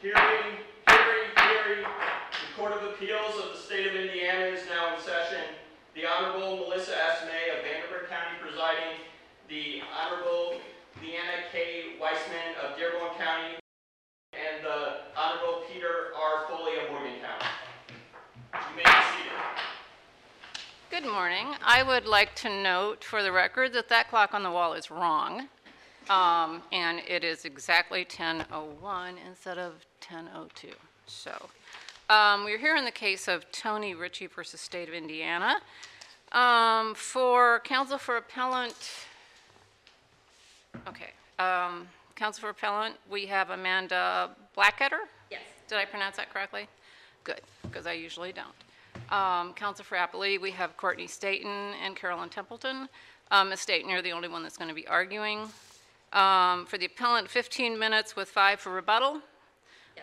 Hearing, hearing, hearing. The Court of Appeals of the State of Indiana is now in session. The Honorable Melissa S. May of Vanderburgh County presiding. The Honorable Leanna K. Weissmann of Dearborn County. And the Honorable Peter R. Foley of Morgan County. You may be seated. Good morning. I would like to note for the record that that clock on the wall is wrong. Um, and it is exactly 10:01 instead of 10:02. So, um, we're here in the case of Tony Richey versus State of Indiana. Um, for counsel for appellant, okay, um, counsel for appellant, we have Amanda Blackketter? Yes. Did I pronounce that correctly? Good, because I usually don't. Um, Counsel for Appellee, we have Courtney Staton and Carolyn Templeton. Um, Ms. Staton, you're the only one that's going to be arguing. Um, For the appellant, 15 minutes with five for rebuttal.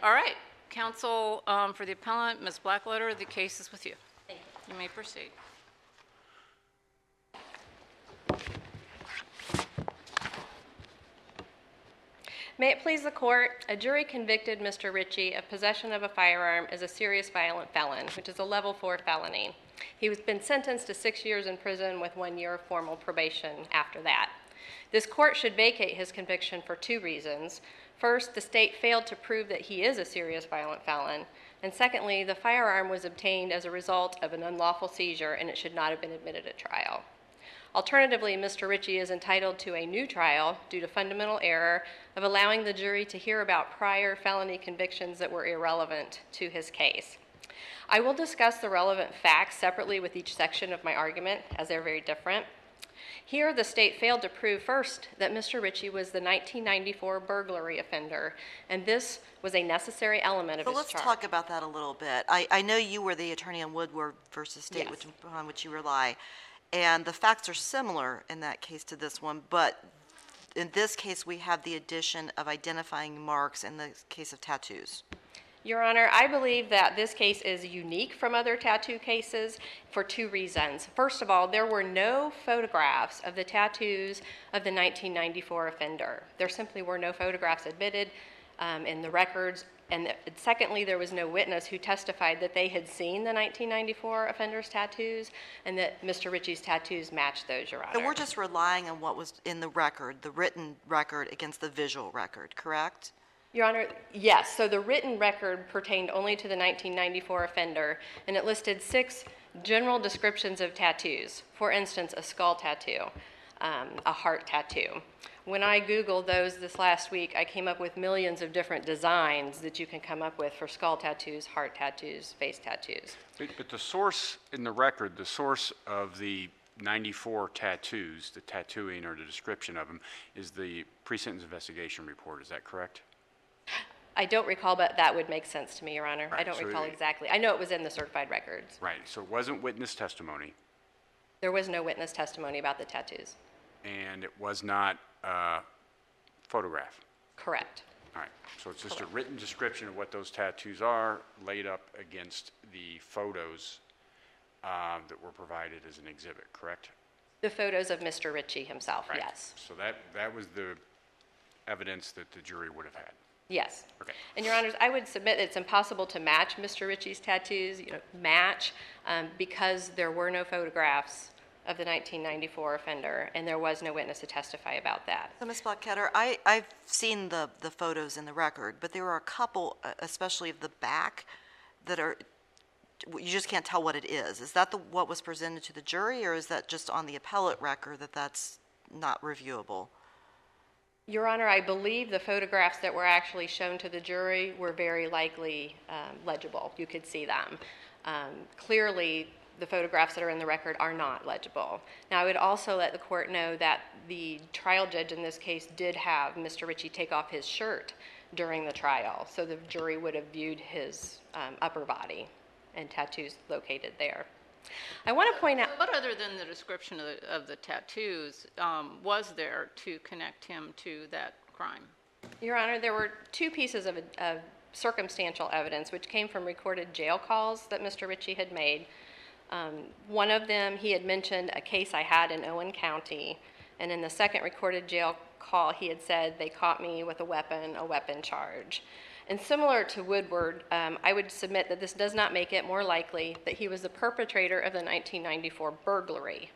All right, counsel um, for the appellant, Ms. Blackketter, the case is with you. Thank you. You may proceed. May it please the court, a jury convicted Mr. Richey of possession of a firearm as a serious violent felon, which is a level four felony. He was been sentenced to six years in prison with one year of formal probation after that. This court should vacate his conviction for two reasons. First, the state failed to prove that he is a serious violent felon. And secondly, the firearm was obtained as a result of an unlawful seizure and it should not have been admitted at trial. Alternatively, Mr. Richey is entitled to a new trial due to fundamental error of allowing the jury to hear about prior felony convictions that were irrelevant to his case. I will discuss the relevant facts separately with each section of my argument, as they're very different. Here, the state failed to prove first that Mr. Richey was the 1994 burglary offender, and this was a necessary element of So his let's talk about that a little bit. I, I know you were the attorney on Woodward versus State, Yes. which, upon which you rely. And the facts are similar in that case to this one, but in this case, we have the addition of identifying marks in the case of tattoos. Your Honor, I believe that this case is unique from other tattoo cases for two reasons. First of all, there were no photographs of the tattoos of the 1994 offender. There simply were no photographs admitted um, in the records. And secondly, there was no witness who testified that they had seen the 1994 offender's tattoos and that Mr. Richey's tattoos matched those, Your Honor. So we're just relying on what was in the record, the written record against the visual record, correct? Your Honor, yes. So the written record pertained only to the 1994 offender, and it listed six general descriptions of tattoos. For instance, a skull tattoo, um, a heart tattoo. When I Googled those this last week, I came up with millions of different designs that you can come up with for skull tattoos, heart tattoos, face tattoos. But but the source in the record, the source of the 94 tattoos, the tattooing or the description of them, is the pre-sentence investigation report, is that correct? I don't recall, but that would make sense to me, Your Honor. I Right, don't so recall it- exactly. I know it was in the certified records. Right, so it wasn't witness testimony, There was no witness testimony about the tattoos. and it was not uh, photograph. Correct. All right, so it's just a written description of what those tattoos are, laid up against the photos uh, that were provided as an exhibit, correct? The photos of Mr. Richey himself, Right. yes. So that, that was the evidence that the jury would have had. Yes. Okay. And Your Honors, I would submit that it's impossible to match Mr. Richey's tattoos, you know, match, um, because there were no photographs of the 1994 offender, and there was no witness to testify about that. So, Ms. Blackketter, I, I've seen the, the photos in the record, but there are a couple, uh, especially of the back, that are, you just can't tell what it is. Is that the, what was presented to the jury, or is that just on the appellate record that that's not reviewable? Your Honor, I believe the photographs that were actually shown to the jury were very likely um, legible. You could see them. Um, Clearly, the photographs that are in the record are not legible. Now, I would also let the court know that the trial judge in this case did have Mr. Richey take off his shirt during the trial, so the jury would have viewed his um, upper body and tattoos located there. I want to point out. What other than the description of the, of the tattoos um, was there to connect him to that crime? Your Honor, there were two pieces of, of circumstantial evidence which came from recorded jail calls that Mr. Richey had made. Um, one of them, he had mentioned a case I had in Owen County, and in the second recorded jail call, he had said, They caught me with a weapon, a weapon charge. And similar to Woodward, um, I would submit that this does not make it more likely that he was the perpetrator of the 1994 burglary.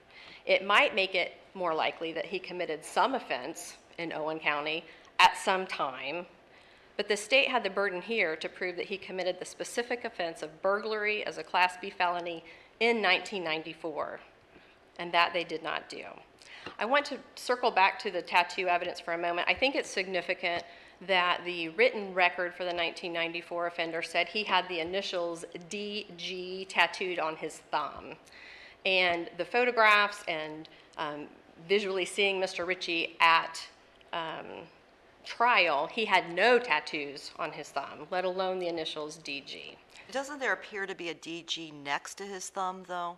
It might make it more likely that he committed some offense in Owen County at some time, but the state had the burden here to prove that he committed the specific offense of burglary as a Class B felony in 1994, and that they did not do. I want to circle back to the tattoo evidence for a moment. I think it's significant that the written record for the 1994 offender said he had the initials DG tattooed on his thumb. And the photographs and um, visually seeing Mr. Richey at um, trial, he had no tattoos on his thumb, let alone the initials DG. Doesn't there appear to be a DG next to his thumb, though?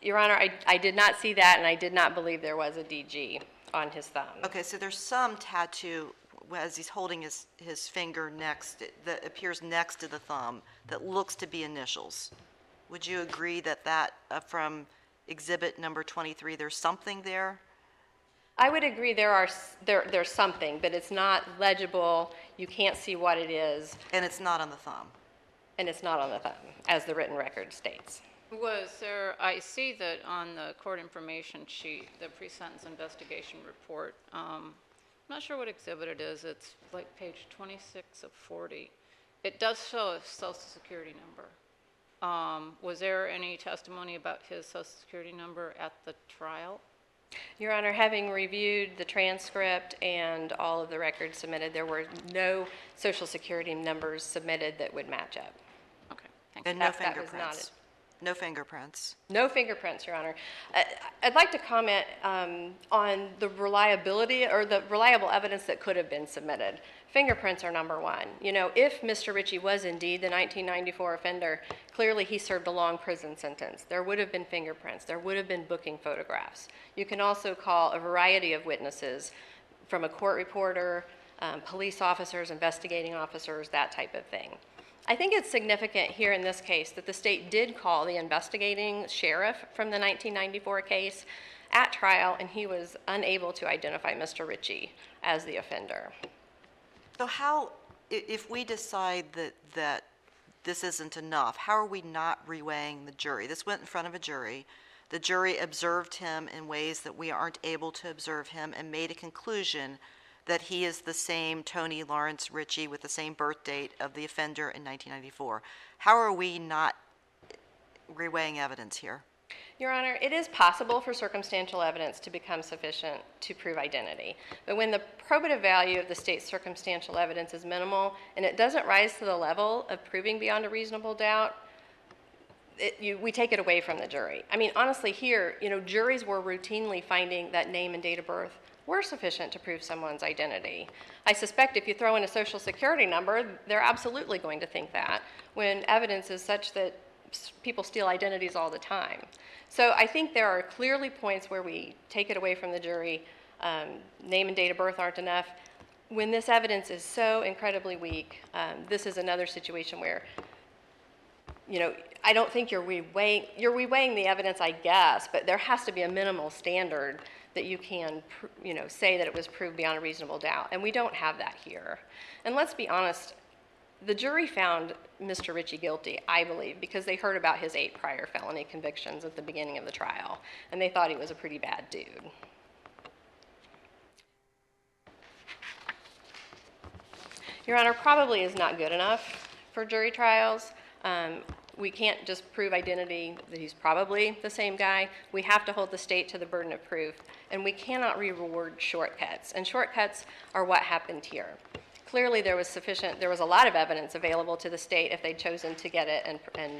Your Honor, I, I did not see that, and I did not believe there was a DG on his thumb. Okay, so there's some tattoo as he's holding his, his finger next, that appears next to the thumb that looks to be initials. Would you agree that that, uh, from exhibit number 23, there's something there? I would agree there are, there, there's something, but it's not legible, you can't see what it is, And it's not on the thumb? and it's not on the thumb, as the written record states. Was there, I see that on the court information sheet, the pre-sentence investigation report, um, I'm not sure what exhibit it is, it's like page 26 of 40. It does show a social security number. Um, Was there any testimony about his social security number at the trial? Your Honor, having reviewed the transcript and all of the records submitted, there were no social security numbers submitted that would match up. Okay, thank you. And no That- that was not fingerprints? it. No fingerprints? No fingerprints, Your Honor. I- I'd like to comment um, on the reliability or the reliable evidence that could have been submitted. Fingerprints are number one. You know, if Mr. Richey was indeed the 1994 offender, clearly he served a long prison sentence. There would have been fingerprints. There would have been booking photographs. You can also call a variety of witnesses from a court reporter, um, police officers, investigating officers, that type of thing. I think it's significant here in this case that the state did call the investigating sheriff from the 1994 case at trial, and he was unable to identify Mr. Richey as the offender. So how, if we decide that, that this isn't enough, how are we not reweighing the jury? This went in front of a jury. The jury observed him in ways that we aren't able to observe him and made a conclusion that he is the same Tony Lawrence Richey with the same birth date of the offender in 1994. How are we not reweighing evidence here? Your Honor, it is possible for circumstantial evidence to become sufficient to prove identity. But when the probative value of the state's circumstantial evidence is minimal and it doesn't rise to the level of proving beyond a reasonable doubt, it, you, we take it away from the jury. I mean, honestly, here, you know, juries were routinely finding that name and date of birth were sufficient to prove someone's identity. I suspect if you throw in a social security number, they're absolutely going to think that when evidence is such that people steal identities all the time. So I think there are clearly points where we take it away from the jury. Um, name and date of birth aren't enough. When this evidence is so incredibly weak, um, this is another situation where you know, I don't think you're reweighing, you're reweighing the evidence, I guess, but there has to be a minimal standard that you can, you know, say that it was proved beyond a reasonable doubt, and we don't have that here. And let's be honest, the jury found Mr. Richey guilty, I believe, because they heard about his eight prior felony convictions at the beginning of the trial, and they thought he was a pretty bad dude. Your Honor, probably is not good enough for jury trials. Um, We can't just prove identity that he's probably the same guy. We have to hold the state to the burden of proof, and we cannot reward shortcuts. And shortcuts are what happened here. Clearly, there was sufficient, there was a lot of evidence available to the state if they'd chosen to get it and, and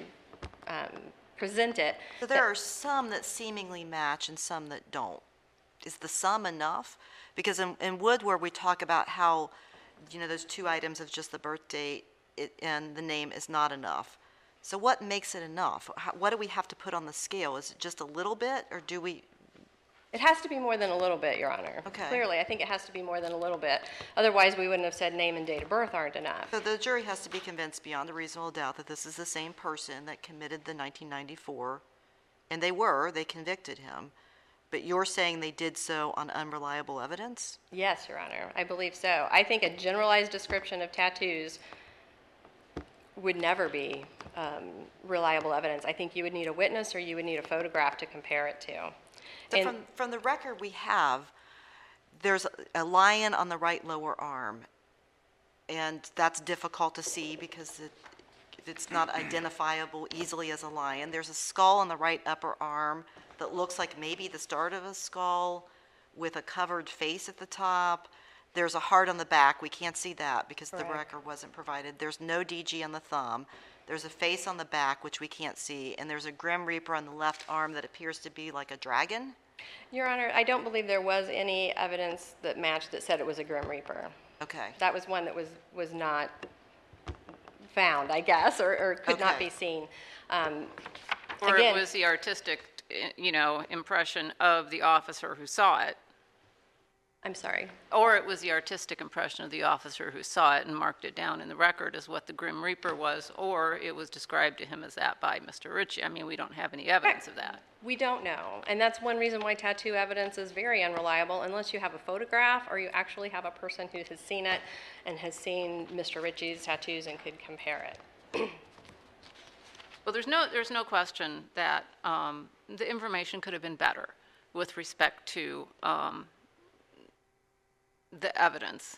um, present it. So there are some that seemingly match and some that don't. Is the sum enough? Because in, in Wood, where we talk about how, you know, those two items of just the birth date it, and the name is not enough. So what makes it enough? How, what do we have to put on the scale? Is it just a little bit, or do we? It has to be more than a little bit, Your Honor. Okay. Clearly, I think it has to be more than a little bit. Otherwise, we wouldn't have said name and date of birth aren't enough. So the jury has to be convinced beyond a reasonable doubt that this is the same person that committed the 1994, and they were. They convicted him. but you're saying they did so on unreliable evidence? Yes, Your Honor, I believe so. I think a generalized description of tattoos would never be um, reliable evidence. I think you would need a witness or you would need a photograph to compare it to. So And- from, from the record we have, there's a- a lion on the right lower arm, and that's difficult to see because it, it's not identifiable easily as a lion. There's a skull on the right upper arm that looks like maybe the start of a skull with a covered face at the top. There's a heart on the back. We can't see that because the Correct. record wasn't provided. There's no DG on the thumb. There's a face on the back, which we can't see, and there's a Grim Reaper on the left arm that appears to be like a dragon. Your Honor, I don't believe there was any evidence that matched that said it was a Grim Reaper. Okay. That was one that was, was not found, I guess, or, or could not Okay. be seen. Um, Or it Again- was the artistic, eh, you know, impression of the officer who saw it. I'm sorry. Or it was the artistic impression of the officer who saw it and marked it down in the record as what the Grim Reaper was, or it was described to him as that by Mr. Richey. I mean, we don't have any evidence of that. We don't know, and that's one reason why tattoo evidence is very unreliable unless you have a photograph or you actually have a person who has seen it and has seen Mr. Richey's tattoos and could compare it. Well, there's no, there's no question that um, the information could have been better with respect to um, the evidence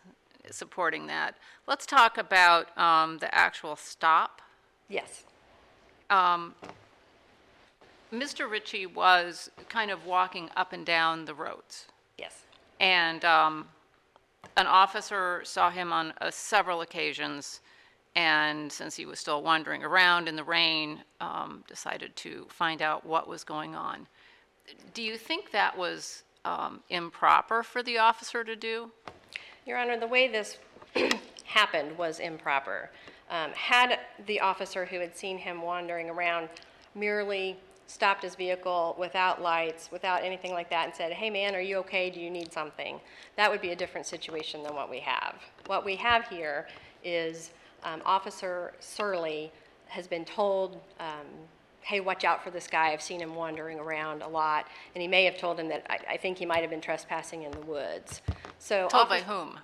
supporting that. Let's talk about um, the actual stop. Yes, Mr. Richey was kind of walking up and down the roads. yes, And um, an officer saw him on uh, several occasions, and since he was still wandering around in the rain, um, decided to find out what was going on. Do you think that was um, improper for the officer to do? Your Honor, the way this happened was improper. Um, Had the officer who had seen him wandering around merely stopped his vehicle without lights, without anything like that, and said, hey, man, are you okay? Do you need something? That would be a different situation than what we have. What we have here is um, Officer Surley has been told, um, hey, watch out for this guy. I've seen him wandering around a lot. And he may have told him that I, I think he might have been trespassing in the woods. So Told by whom?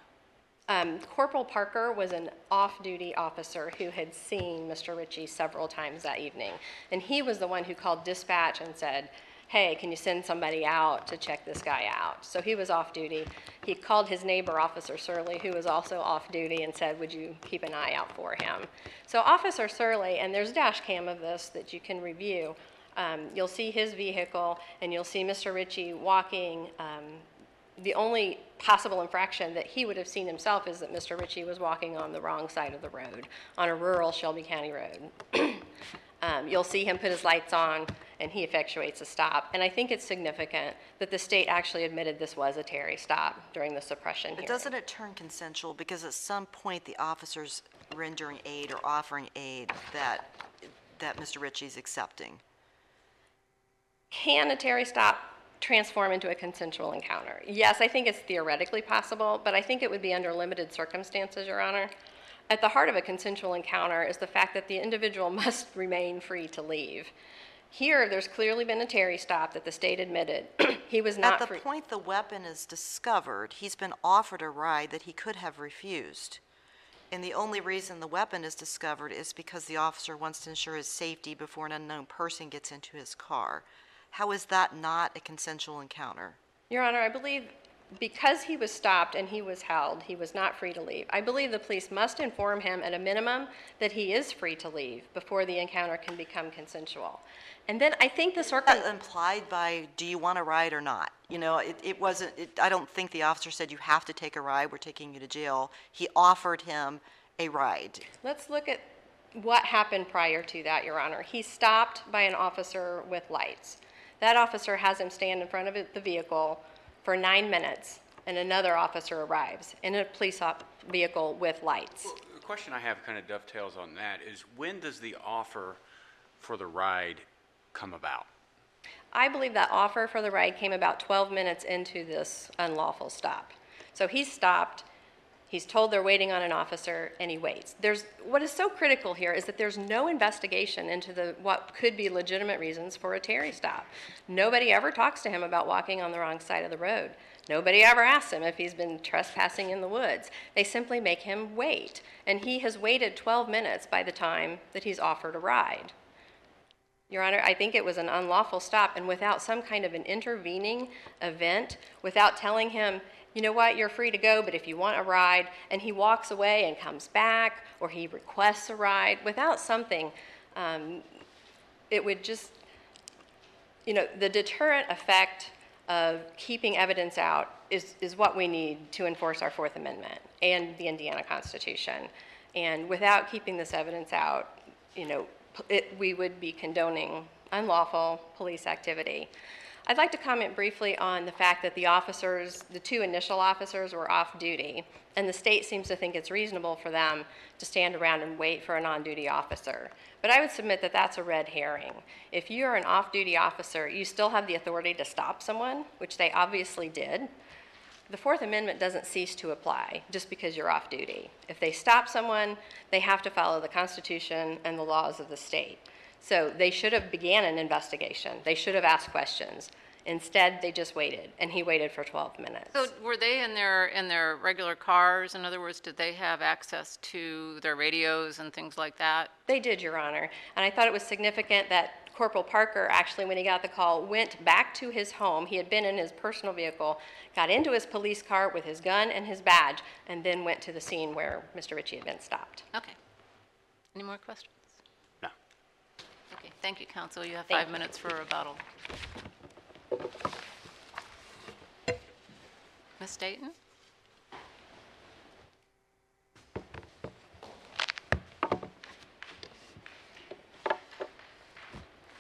um, Corporal Parker was an off-duty officer who had seen Mr. Richey several times that evening. And he was the one who called dispatch and said, hey, can you send somebody out to check this guy out? So he was off-duty. He called his neighbor, Officer Surley, who was also off-duty, and said, would you keep an eye out for him? So Officer Surley, and there's dash cam of this that you can review, um, you'll see his vehicle, and you'll see Mr. Richey walking um, the only possible infraction that he would have seen himself is that Mr. Richey was walking on the wrong side of the road, on a rural Shelby County road. Um, You'll see him put his lights on, and he effectuates a stop. And I think it's significant that the state actually admitted this was a Terry stop during the suppression But hearing. doesn't it turn consensual? Because at some point, the officer's rendering aid or offering aid that, that Mr. Richey's accepting. Can a Terry stop transform into a consensual encounter? Yes, I think it's theoretically possible, but I think it would be under limited circumstances, Your Honor. At the heart of a consensual encounter is the fact that the individual must remain free to leave. Here, there's clearly been a Terry stop that the state admitted. He was not. At the free. point the weapon is discovered, he's been offered a ride that he could have refused. And the only reason the weapon is discovered is because the officer wants to ensure his safety before an unknown person gets into his car. How is that not a consensual encounter? Your Honor, I believe because he was stopped and he was held, he was not free to leave. I believe the police must inform him at a minimum that he is free to leave before the encounter can become consensual. And then I think the. That implied by, do you want a ride or not? You know, it, it wasn't, it, I don't think the officer said, you have to take a ride, we're taking you to jail. He offered him a ride. Let's look at what happened prior to that, Your Honor. He stopped by an officer with lights. That officer has him stand in front of the vehicle for nine minutes, and another officer arrives in a police op- vehicle with lights. The question I have kind of dovetails on that is when does the offer for the ride come about? I believe that offer for the ride came about 12 minutes into this unlawful stop. So he stopped, He's told they're waiting on an officer, and he waits. There's, what is so critical here is that there's no investigation into the, what could be legitimate reasons for a Terry stop. Nobody ever talks to him about walking on the wrong side of the road. Nobody ever asks him if he's been trespassing in the woods. They simply make him wait, and he has waited 12 minutes by the time that he's offered a ride. Your Honor, I think it was an unlawful stop, and without some kind of an intervening event, without telling him, you know what, you're free to go, but if you want a ride, and he walks away and comes back, or he requests a ride, without something, um, it would just, you know, the deterrent effect of keeping evidence out is, is what we need to enforce our Fourth Amendment and the Indiana Constitution. And without keeping this evidence out, you know, it, we would be condoning unlawful police activity. I'd like to comment briefly on the fact that the officers, the two initial officers, were off duty, and the state seems to think it's reasonable for them to stand around and wait for a on duty officer. But I would submit that that's a red herring. If you're an off duty officer, you still have the authority to stop someone, which they obviously did. The Fourth Amendment doesn't cease to apply just because you're off duty. If they stop someone, they have to follow the Constitution and the laws of the state. So they should have began an investigation. They should have asked questions. Instead, they just waited, and he waited for 12 minutes. So were they in their, in their regular cars? In other words, did they have access to their radios and things like that? They did, Your Honor. And I thought it was significant that Corporal Parker, actually, when he got the call, went back to his home. He had been in his personal vehicle, got into his police car with his gun and his badge, and then went to the scene where Mr. Richey had been stopped. Okay. Any more questions? No. Okay, thank you, counsel. You have Thank five you. minutes for a rebuttal. Ms. Staton?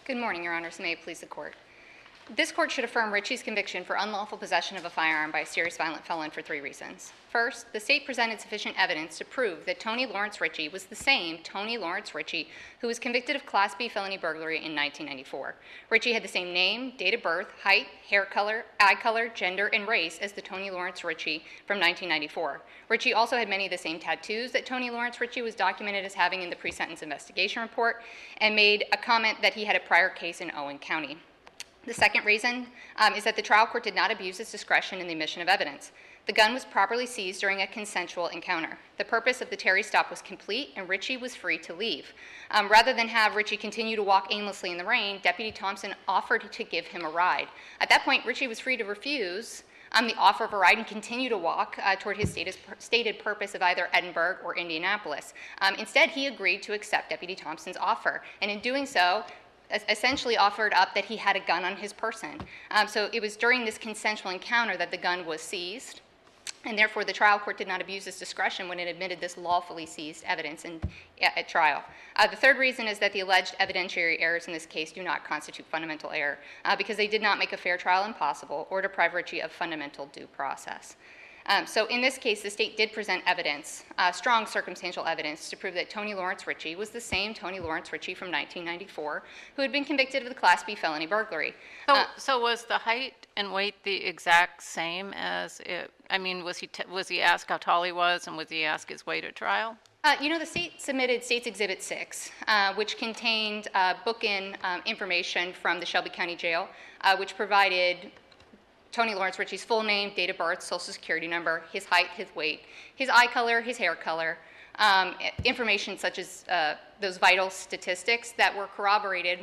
Good morning, Your Honors. May it please the court. This court should affirm Richey's conviction for unlawful possession of a firearm by a serious violent felon for three reasons. First, the state presented sufficient evidence to prove that Tony Lawrence Richey was the same Tony Lawrence Richey who was convicted of Class B felony burglary in 1994. Richey had the same name, date of birth, height, hair color, eye color, gender, and race as the Tony Lawrence Richey from 1994. Richey also had many of the same tattoos that Tony Lawrence Richey was documented as having in the pre sentence investigation report and made a comment that he had a prior case in Owen County. The second reason um, is that the trial court did not abuse its discretion in the admission of evidence. The gun was properly seized during a consensual encounter. The purpose of the Terry stop was complete, and Richey was free to leave. Um, rather than have Richey continue to walk aimlessly in the rain, Deputy Thompson offered to give him a ride. At that point, Richey was free to refuse um, the offer of a ride and continue to walk uh, toward his stated, stated purpose of either Edinburgh or Indianapolis. Um, instead, he agreed to accept Deputy Thompson's offer, and in doing so, essentially offered up that he had a gun on his person. Um, so it was during this consensual encounter that the gun was seized, and therefore the trial court did not abuse its discretion when it admitted this lawfully seized evidence in, at trial. Uh, the third reason is that the alleged evidentiary errors in this case do not constitute fundamental error uh, because they did not make a fair trial impossible or deprive Richey of fundamental due process. Um, so in this case, the state did present evidence, uh, strong circumstantial evidence, to prove that Tony Lawrence Richey was the same Tony Lawrence Richey from 1994 who had been convicted of the Class B felony burglary. So, Uh, so was the height and weight the exact same as it, I mean, was he, t- was he asked how tall he was and was he asked his weight at trial? Uh, you know, the state submitted States Exhibit 6, uh, which contained uh, book-in um, information from the Shelby County Jail, uh, which provided Tony Lawrence Richey's full name, date of birth, social security number, his height, his weight, his eye color, his hair color, um, information such as uh, those vital statistics that were corroborated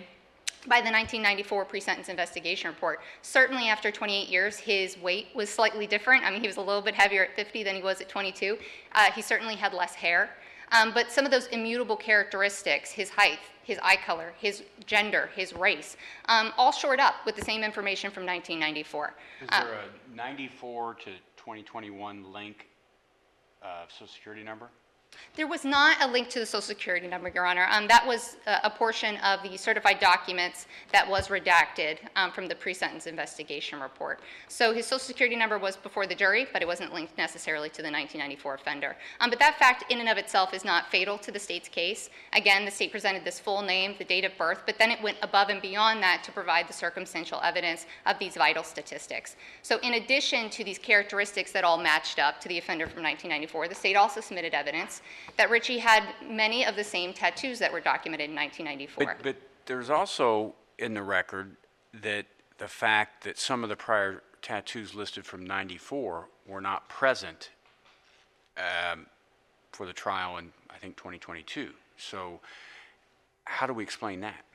by the 1994 pre-sentence investigation report. Certainly after 28 years, his weight was slightly different. I mean, he was a little bit heavier at 50 than he was at 22. Uh, he certainly had less hair. Um, but some of those immutable characteristics, his height, his eye color, his gender, his race, um, all shored up with the same information from 1994. Is Uh, there a 94 to 2021 link uh, social security number? There was not a link to the social security number, Your Honor. Um, that was a, a portion of the certified documents that was redacted um, from the pre-sentence investigation report. So his social security number was before the jury, but it wasn't linked necessarily to the 1994 offender. Um, but that fact, in and of itself, is not fatal to the state's case. Again, the state presented this full name, the date of birth, but then it went above and beyond that to provide the circumstantial evidence of these vital statistics. So, in addition to these characteristics that all matched up to the offender from 1994, the state also submitted evidence that Richey had many of the same tattoos that were documented in 1994. But, but there's also in the record that the fact that some of the prior tattoos listed from 94 were not present um, for the trial in, I think, 2022. So how do we explain that?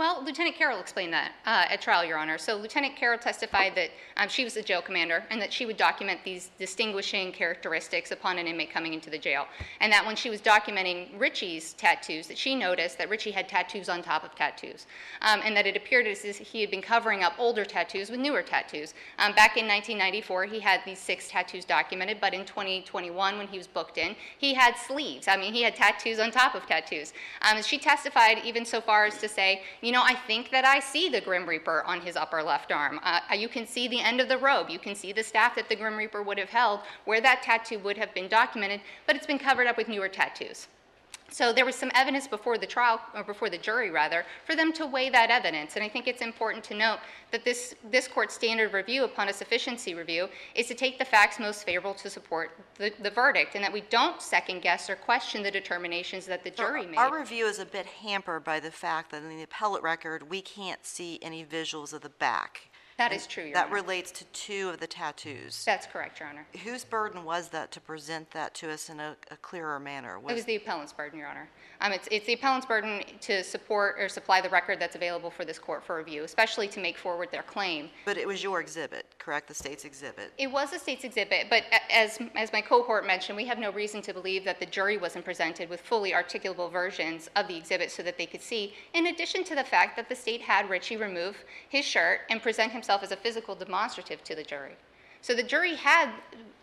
Well, Lieutenant Carroll explained that uh, at trial, Your Honor. So Lieutenant Carroll testified that um, she was the jail commander and that she would document these distinguishing characteristics upon an inmate coming into the jail. And that when she was documenting Richey's tattoos, that she noticed that Richey had tattoos on top of tattoos, um, and that it appeared as if he had been covering up older tattoos with newer tattoos. Um, back in 1994, he had these six tattoos documented, but in 2021, when he was booked in, he had sleeves. I mean, he had tattoos on top of tattoos. Um, she testified even so far as to say, you know, I think that I see the Grim Reaper on his upper left arm. Uh, you can see the end of the robe. You can see the staff that the Grim Reaper would have held, where that tattoo would have been documented, but it's been covered up with newer tattoos. So there was some evidence before the trial, or before the jury rather, for them to weigh that evidence. And I think it's important to note that this, this court's standard review upon a sufficiency review is to take the facts most favorable to support the, the verdict, and that we don't second guess or question the determinations that the jury made. Our review is a bit hampered by the fact that in the appellate record, we can't see any visuals of the back. That is true, Your That Honor. relates to two of the tattoos. That's correct, Your Honor. Whose burden was that to present that to us in a a clearer manner? It was the appellant's burden, Your Honor. Um, it's, it's the appellant's burden to support or supply the record that's available for this court for review, especially to make forward their claim. But it was your exhibit, correct? The state's exhibit? It was the state's exhibit, but a- as, as my cohort mentioned, we have no reason to believe that the jury wasn't presented with fully articulable versions of the exhibit so that they could see, in addition to the fact that the state had Richey remove his shirt and present himself as a physical demonstrative to the jury. So the jury had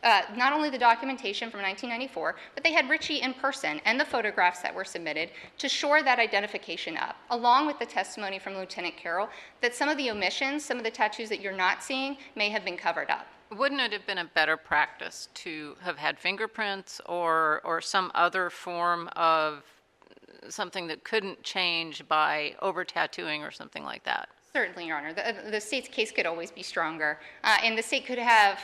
uh, not only the documentation from 1994, but they had Richey in person and the photographs that were submitted to shore that identification up, along with the testimony from Lieutenant Carroll that some of the omissions, some of the tattoos that you're not seeing, may have been covered up. Wouldn't it have been a better practice to have had fingerprints or, or some other form of something that couldn't change by over tattooing or something like that? Certainly, Your Honor. The, the state's case could always be stronger. Uh, and the state could have,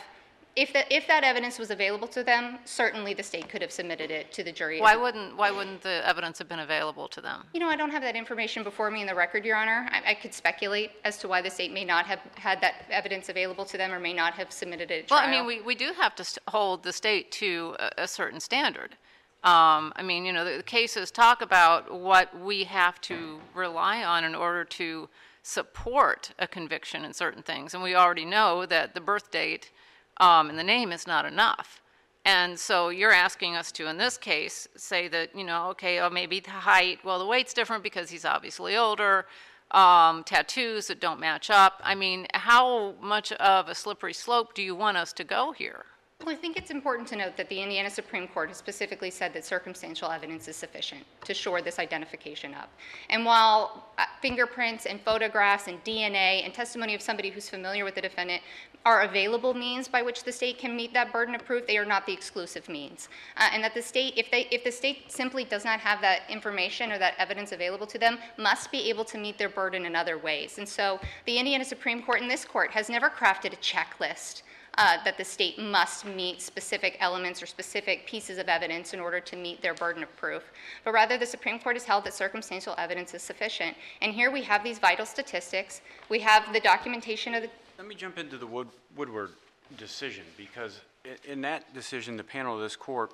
if, the, if that evidence was available to them, certainly the state could have submitted it to the jury. Why wouldn't, why wouldn't the evidence have been available to them? You know, I don't have that information before me in the record, Your Honor. I, I could speculate as to why the state may not have had that evidence available to them or may not have submitted it Well. I mean, we, we do have to hold the state to a, a certain standard. Um, I mean, you know, the, the cases talk about what we have to rely on in order to support a conviction in certain things. And we already know that the birth date um, and the name is not enough. And so you're asking us to, in this case, say that, you know, okay, oh, maybe the height, well, the weight's different because he's obviously older, um, tattoos that don't match up. I mean, how much of a slippery slope do you want us to go here? Well, I think it's important to note that the Indiana Supreme Court has specifically said that circumstantial evidence is sufficient to shore this identification up. And while uh, fingerprints and photographs and DNA and testimony of somebody who's familiar with the defendant are available means by which the state can meet that burden of proof, they are not the exclusive means. Uh, and that the state, if they, if the state simply does not have that information or that evidence available to them, must be able to meet their burden in other ways. And so the Indiana Supreme Court and this court has never crafted a checklist uh, that the state must meet specific elements or specific pieces of evidence in order to meet their burden of proof. But rather, the Supreme Court has held that circumstantial evidence is sufficient. And here we have these vital statistics. We have the documentation of the. Let me jump into the Wood- Woodward decision, because in that decision, the panel of this court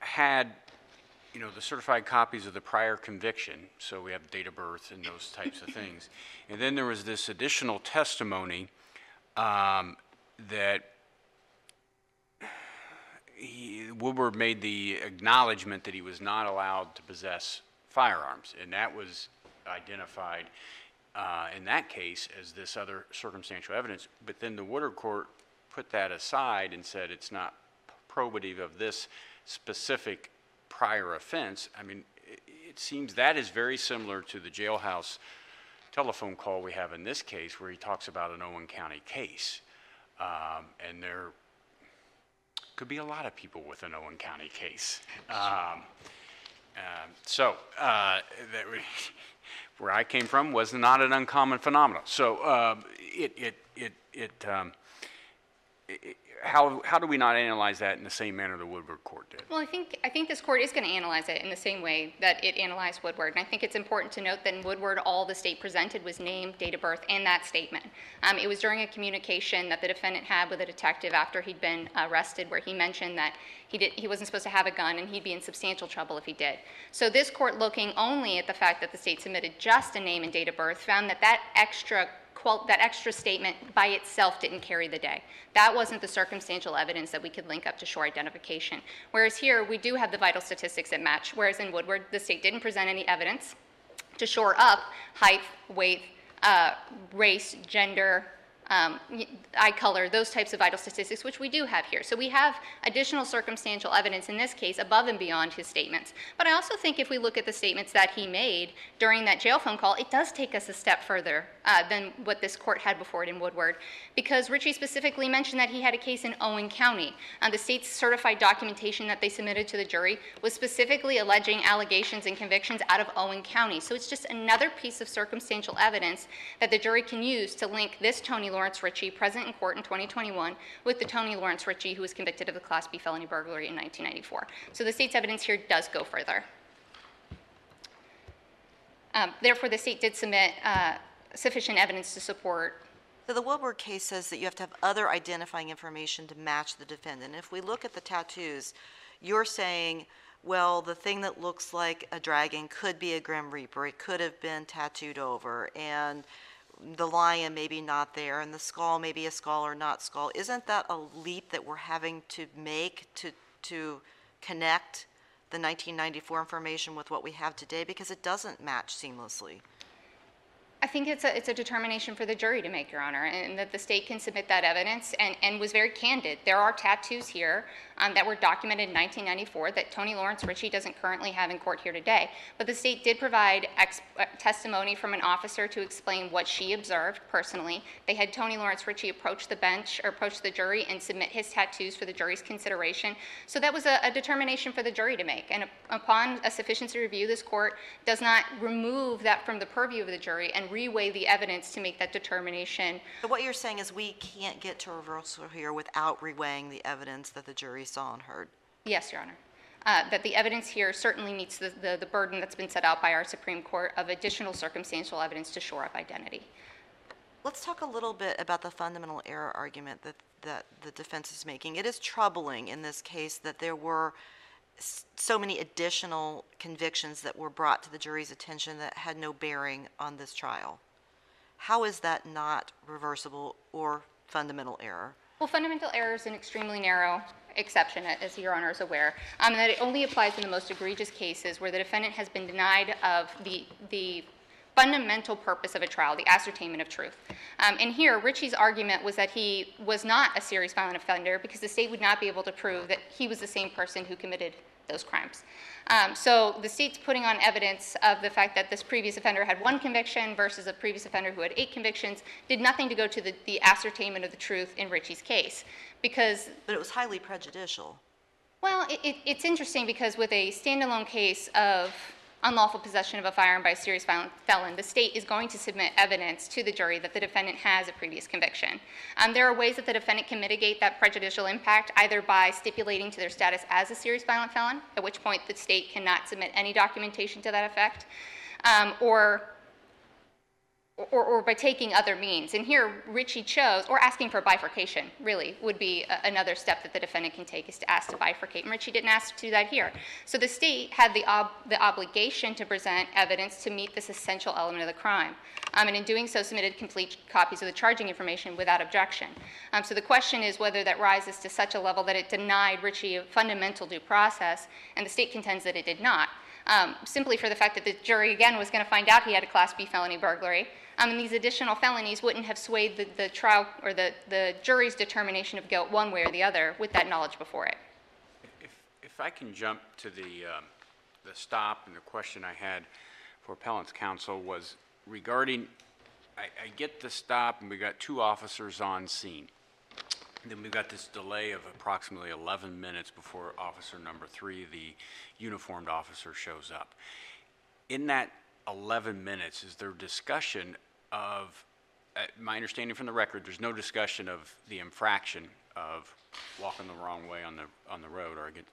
had, you know, the certified copies of the prior conviction, so we have date of birth and those types of things. And then there was this additional testimony um, that he, Woodward made the acknowledgement that he was not allowed to possess firearms, and that was identified uh, in that case as this other circumstantial evidence. But then the Woodward Court put that aside and said it's not probative of this specific prior offense, I mean, it, it seems that is very similar to the jailhouse telephone call we have in this case, where he talks about an Owen County case. Um, and there could be a lot of people with an Owen County case. Um, um, So, uh, that we- where I came from was not an uncommon phenomenon. So um, it, it, it, it, um, how, how do we not analyze that in the same manner the Woodward Court did? Well, I think, I think this court is going to analyze it in the same way that it analyzed Woodward. And I think it's important to note that in Woodward, all the state presented was name, date of birth, and that statement. Um, It was during a communication that the defendant had with a detective after he'd been arrested, where he mentioned that he did, he wasn't supposed to have a gun and he'd be in substantial trouble if he did. So this court, looking only at the fact that the state submitted just a name and date of birth, found that that extra that extra statement by itself didn't carry the day. That wasn't the circumstantial evidence that we could link up to shore identification. Whereas here, we do have the vital statistics that match, whereas in Woodward, the state didn't present any evidence to shore up height, weight, uh, race, gender, um, eye color, those types of vital statistics, which we do have here. So we have additional circumstantial evidence in this case above and beyond his statements. But I also think if we look at the statements that he made during that jail phone call, it does take us a step further uh, than what this court had before it in Woodward, because Richey specifically mentioned that he had a case in Owen County. Uh, the state's certified documentation that they submitted to the jury was specifically alleging allegations and convictions out of Owen County. So it's just another piece of circumstantial evidence that the jury can use to link this Tony Lawrence Richey, present in court in 2021, with the Tony Lawrence Richey who was convicted of a Class B felony burglary in 1994. So the state's evidence here does go further. Um, Therefore, the state did submit uh, sufficient evidence to support So the Woodward case says that you have to have other identifying information to match the defendant. If we look at the tattoos, you're saying, well, the thing that looks like a dragon could be a Grim Reaper. It could have been tattooed over, and the lion maybe not there, and the skull maybe a skull or not skull. Isn't that a leap that we're having to make to, to connect the 1994 information with what we have today? Because it doesn't match seamlessly. I think it's a, it's a determination for the jury to make, Your Honor, and that the state can submit that evidence and, and was very candid. There are tattoos here um, that were documented in 1994 that Tony Lawrence Richey doesn't currently have in court here today. But the state did provide ex, uh, testimony from an officer to explain what she observed personally. They had Tony Lawrence Richey approach the bench or approach the jury and submit his tattoos for the jury's consideration. So that was a, a determination for the jury to make. And upon a sufficiency review, this court does not remove that from the purview of the jury and reweigh the evidence to make that determination. So what you're saying is we can't get to reversal here without reweighing the evidence that the jury saw and heard. Yes, Your Honor. Uh, that the evidence here certainly meets the, the, the burden that's been set out by our Supreme Court of additional circumstantial evidence to shore up identity. Let's talk a little bit about the fundamental error argument that, that the defense is making. It is troubling in this case that there were so many additional convictions that were brought to the jury's attention that had no bearing on this trial. How is that not reversible or fundamental error? Well, fundamental error is an extremely narrow exception, as Your Honor is aware, um, and that it only applies in the most egregious cases where the defendant has been denied of the, the fundamental purpose of a trial, the ascertainment of truth. Um, and here, Richey's argument was that he was not a serious violent offender because the state would not be able to prove that he was the same person who committed those crimes. Um, so the state's putting on evidence of the fact that this previous offender had one conviction versus a previous offender who had eight convictions did nothing to go to the, the ascertainment of the truth in Richey's case. Because But it was highly prejudicial. well, it, it, it's interesting because with a standalone case of unlawful possession of a firearm by a serious violent felon, the state is going to submit evidence to the jury that the defendant has a previous conviction. Um, there are ways that the defendant can mitigate that prejudicial impact, either by stipulating to their status as a serious violent felon, at which point the state cannot submit any documentation to that effect, um, or or, or by taking other means. And here, Richey chose, or asking for bifurcation, really, would be a- another step that the defendant can take, is to ask to bifurcate. And Richey didn't ask to do that here. So the state had the, ob- the obligation to present evidence to meet this essential element of the crime. Um, and in doing so, submitted complete copies of the charging information without objection. Um, so the question is whether that rises to such a level that it denied Richey a fundamental due process, and the state contends that it did not um, simply for the fact that the jury, again, was going to find out he had a Class B felony burglary. Um, and these additional felonies wouldn't have swayed the, the trial or the, the jury's determination of guilt one way or the other with that knowledge before it. If, if I can jump to the, um, the stop and the question I had for appellant's counsel was regarding, I, I get the stop and we got two officers on scene. Then we've got this delay of approximately 11 minutes before officer number three, the uniformed officer, shows up. In that 11 minutes, is there discussion of, uh, my understanding from the record, there's no discussion of the infraction of walking the wrong way on the, on the road or against,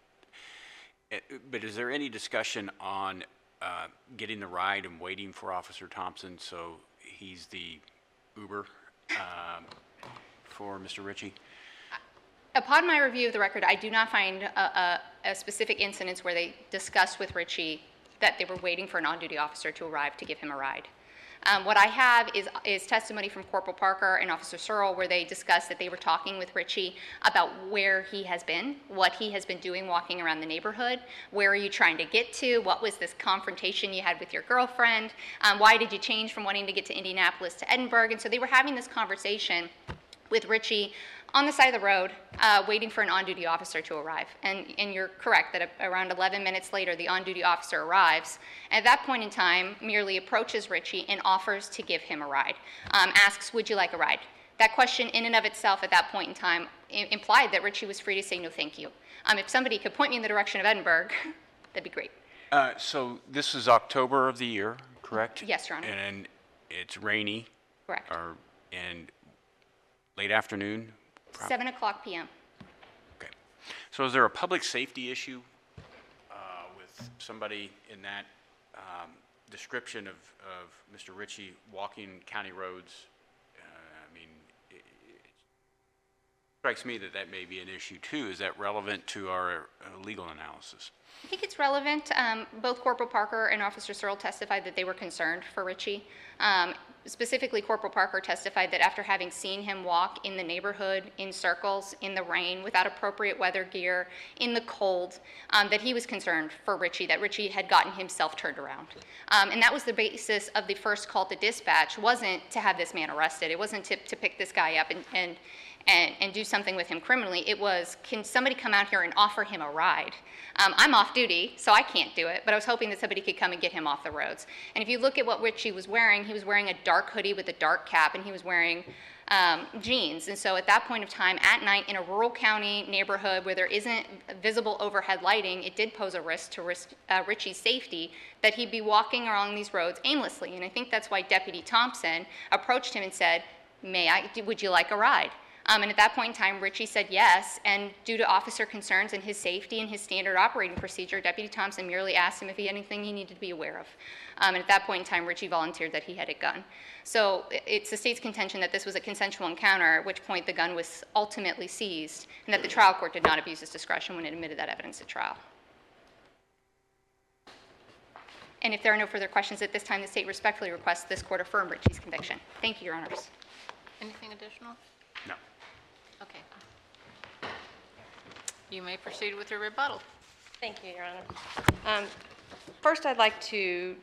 eh, but is there any discussion on uh, getting the ride and waiting for Officer Thompson so he's the Uber um, for Mr. Richey? Upon my review of the record, I do not find a, a, a specific incidence where they discussed with Richey that they were waiting for an on-duty officer to arrive to give him a ride. Um, what I have is, is testimony from Corporal Parker and Officer Searle where they discussed that they were talking with Richey about where he has been, what he has been doing walking around the neighborhood, where are you trying to get to, what was this confrontation you had with your girlfriend, um, why did you change from wanting to get to Indianapolis to Edinburgh, and so they were having this conversation with Richey on the side of the road, uh, waiting for an on-duty officer to arrive. And, and you're correct that around 11 minutes later, the on-duty officer arrives. At that point in time, merely approaches Richey and offers to give him a ride. Um, asks, "Would you like a ride?" That question, in and of itself, at that point in time, i- implied that Richey was free to say no, thank you. Um, if somebody could point me in the direction of Edinburgh, that'd be great. Uh, So this is October of the year, correct? Yes, Your Honor. And it's rainy? Correct. Or, and late afternoon? Prob- 7 o'clock p.m. Okay. So is there a public safety issue uh, with somebody in that um, description of, of Mr. Richey walking county roads? Uh, I mean, it it strikes me that that may be an issue too. Is that relevant to our uh, legal analysis? I think it's relevant. Um, both Corporal Parker and Officer Searle testified that they were concerned for Richey. Um, specifically, Corporal Parker testified that after having seen him walk in the neighborhood in circles, in the rain, without appropriate weather gear, in the cold, um, that he was concerned for Richey, that Richey had gotten himself turned around. Um, and that was the basis of the first call to dispatch, wasn't to have this man arrested. It wasn't to, to pick this guy up and, and and, and do something with him criminally. It was, can somebody come out here and offer him a ride? Um, I'm off duty, so I can't do it, but I was hoping that somebody could come and get him off the roads. And if you look at what Richey was wearing, he was wearing a dark hoodie with a dark cap, and he was wearing um, jeans. And so at that point of time, at night, in a rural county neighborhood where there isn't visible overhead lighting, it did pose a risk to risk, uh, Richey's safety that he'd be walking along these roads aimlessly. And I think that's why Deputy Thompson approached him and said, May I, would you like a ride? Um, and at that point in time, Richey said yes. And due to officer concerns and his safety and his standard operating procedure, Deputy Thompson merely asked him if he had anything he needed to be aware of. Um, and at that point in time, Richey volunteered that he had a gun. So it's the state's contention that this was a consensual encounter, at which point the gun was ultimately seized, and that the trial court did not abuse its discretion when it admitted that evidence at trial. And if there are no further questions at this time, the state respectfully requests this court affirm Richey's conviction. Thank you, Your Honors. Anything additional? No. Okay. You may proceed with your rebuttal. Thank you, Your Honor. Um, First, I'd like to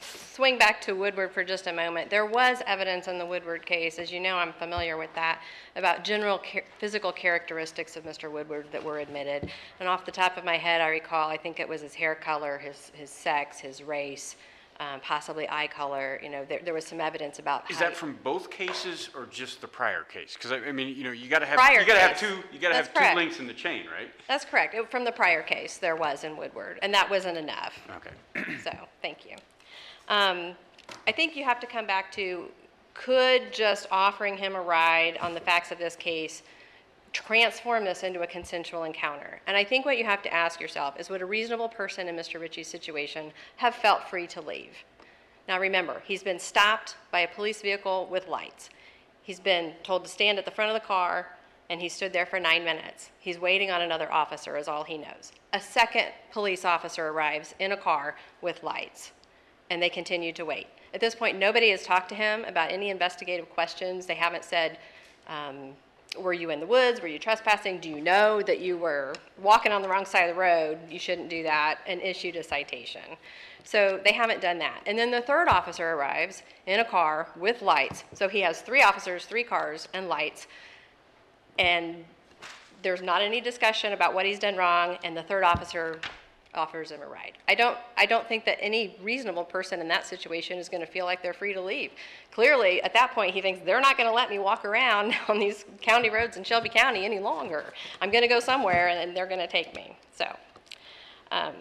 swing back to Woodward for just a moment. There was evidence in the Woodward case, as you know, I'm familiar with that, about general cha- physical characteristics of Mr. Woodward that were admitted. And off the top of my head, I recall, I think it was his hair color, his, his sex, his race, um, possibly eye color, you know, there, there was some evidence about. Is height. that from both cases or just the prior case? Because I, I mean, you know, you gotta have, Prior you gotta have two, you gotta That's have two links in the chain, right? That's correct. It- From the prior case, there was in Woodward, and that wasn't enough. Okay. So, thank you. Um, I think you have to come back to, could just offering him a ride on the facts of this case transform this into a consensual encounter? And I think what you have to ask yourself is, would a reasonable person in Mr. Richey's situation have felt free to leave? Now, remember, he's been stopped by a police vehicle with lights. He's been told to stand at the front of the car, and he stood there for nine minutes. He's waiting on another officer, is all he knows. A second police officer arrives in a car with lights, and they continue to wait. At this point, nobody has talked to him about any investigative questions. They haven't said, um, were you in the woods? Were you trespassing? Do you know that you were walking on the wrong side of the road? You shouldn't do that, and issued a citation. So they haven't done that. And then the third officer arrives in a car with lights. So he has three officers, three cars, and lights. And there's not any discussion about what he's done wrong, and the third officer offers him a ride. I don't, I don't think that any reasonable person in that situation is gonna feel like they're free to leave. Clearly, at that point, he thinks, they're not gonna let me walk around on these county roads in Shelby County any longer. I'm gonna go somewhere, and they're gonna take me, so. Um,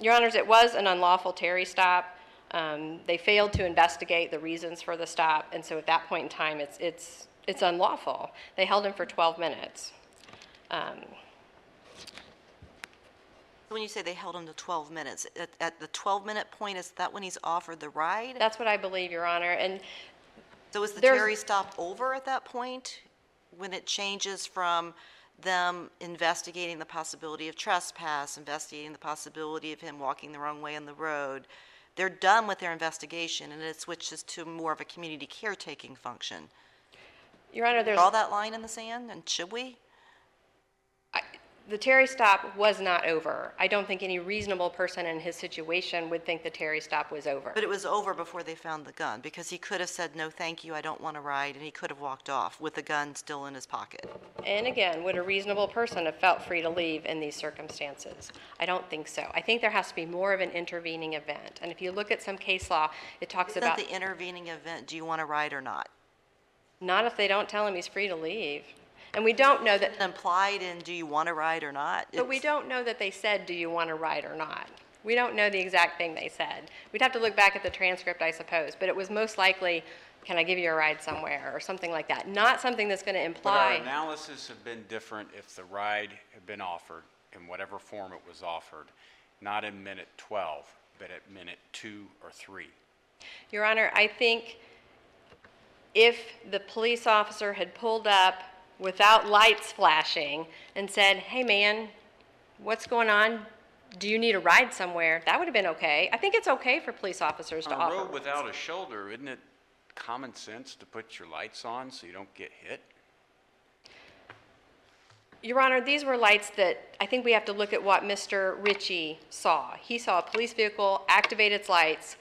Your Honors, it was an unlawful Terry stop. Um, They failed to investigate the reasons for the stop, and so at that point in time, it's, it's, it's unlawful. They held him for 12 minutes. Um, When you say they held him to 12 minutes, at, at the 12-minute point, is that when he's offered the ride? That's what I believe, Your Honor, and So is the there's- Terry stop over at that point? When it changes from them investigating the possibility of trespass, investigating the possibility of him walking the wrong way on the road? They're done with their investigation and it switches to more of a community caretaking function. Your Honor, there's, Draw that line in the sand and should we? The Terry stop was not over. I don't think any reasonable person in his situation would think the Terry stop was over. But it was over before they found the gun because he could have said, no, thank you, I don't want to ride, and he could have walked off with the gun still in his pocket. And again, would a reasonable person have felt free to leave in these circumstances? I don't think so. I think there has to be more of an intervening event. And if you look at some case law, it talks Isn't about, the intervening event, do you want to ride or not? not if they don't tell him he's free to leave. And we don't know that, Implied in do you want to ride or not? but we It's- don't know that they said, do you want to ride or not? We don't know the exact thing they said. We'd have to look back at the transcript, I suppose, but it was most likely, can I give you a ride somewhere, or something like that. Not something that's going to But our imply, analysis have been different if the ride had been offered, in whatever form it was offered, not in minute 12, but at minute two or three. Your Honor, I think if the police officer had pulled up without lights flashing and said, hey, man, what's going on? Do you need a ride somewhere? That would have been okay. I think it's okay for police officers to On a offer. road without a shoulder, isn't it common sense to put your lights on so you don't get hit? Your Honor, these were lights that, I think we have to look at what Mr. Richey saw. He saw a police vehicle activate its lights,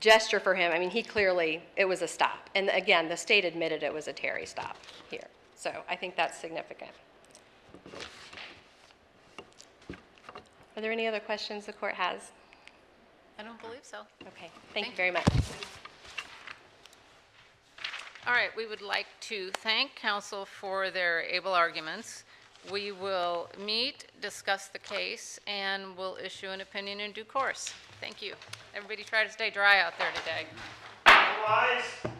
gesture for him. I mean, he clearly, it was a stop. And again, the state admitted it was a Terry stop here. So I think that's significant. Are there any other questions the court has? I don't believe so. Okay, thank you very much. All right, we would like to thank counsel for their able arguments. We will meet, discuss the case, and we'll issue an opinion in due course. Thank you. Everybody try to stay dry out there today. Rise.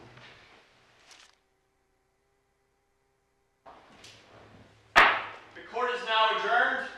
Court is now adjourned.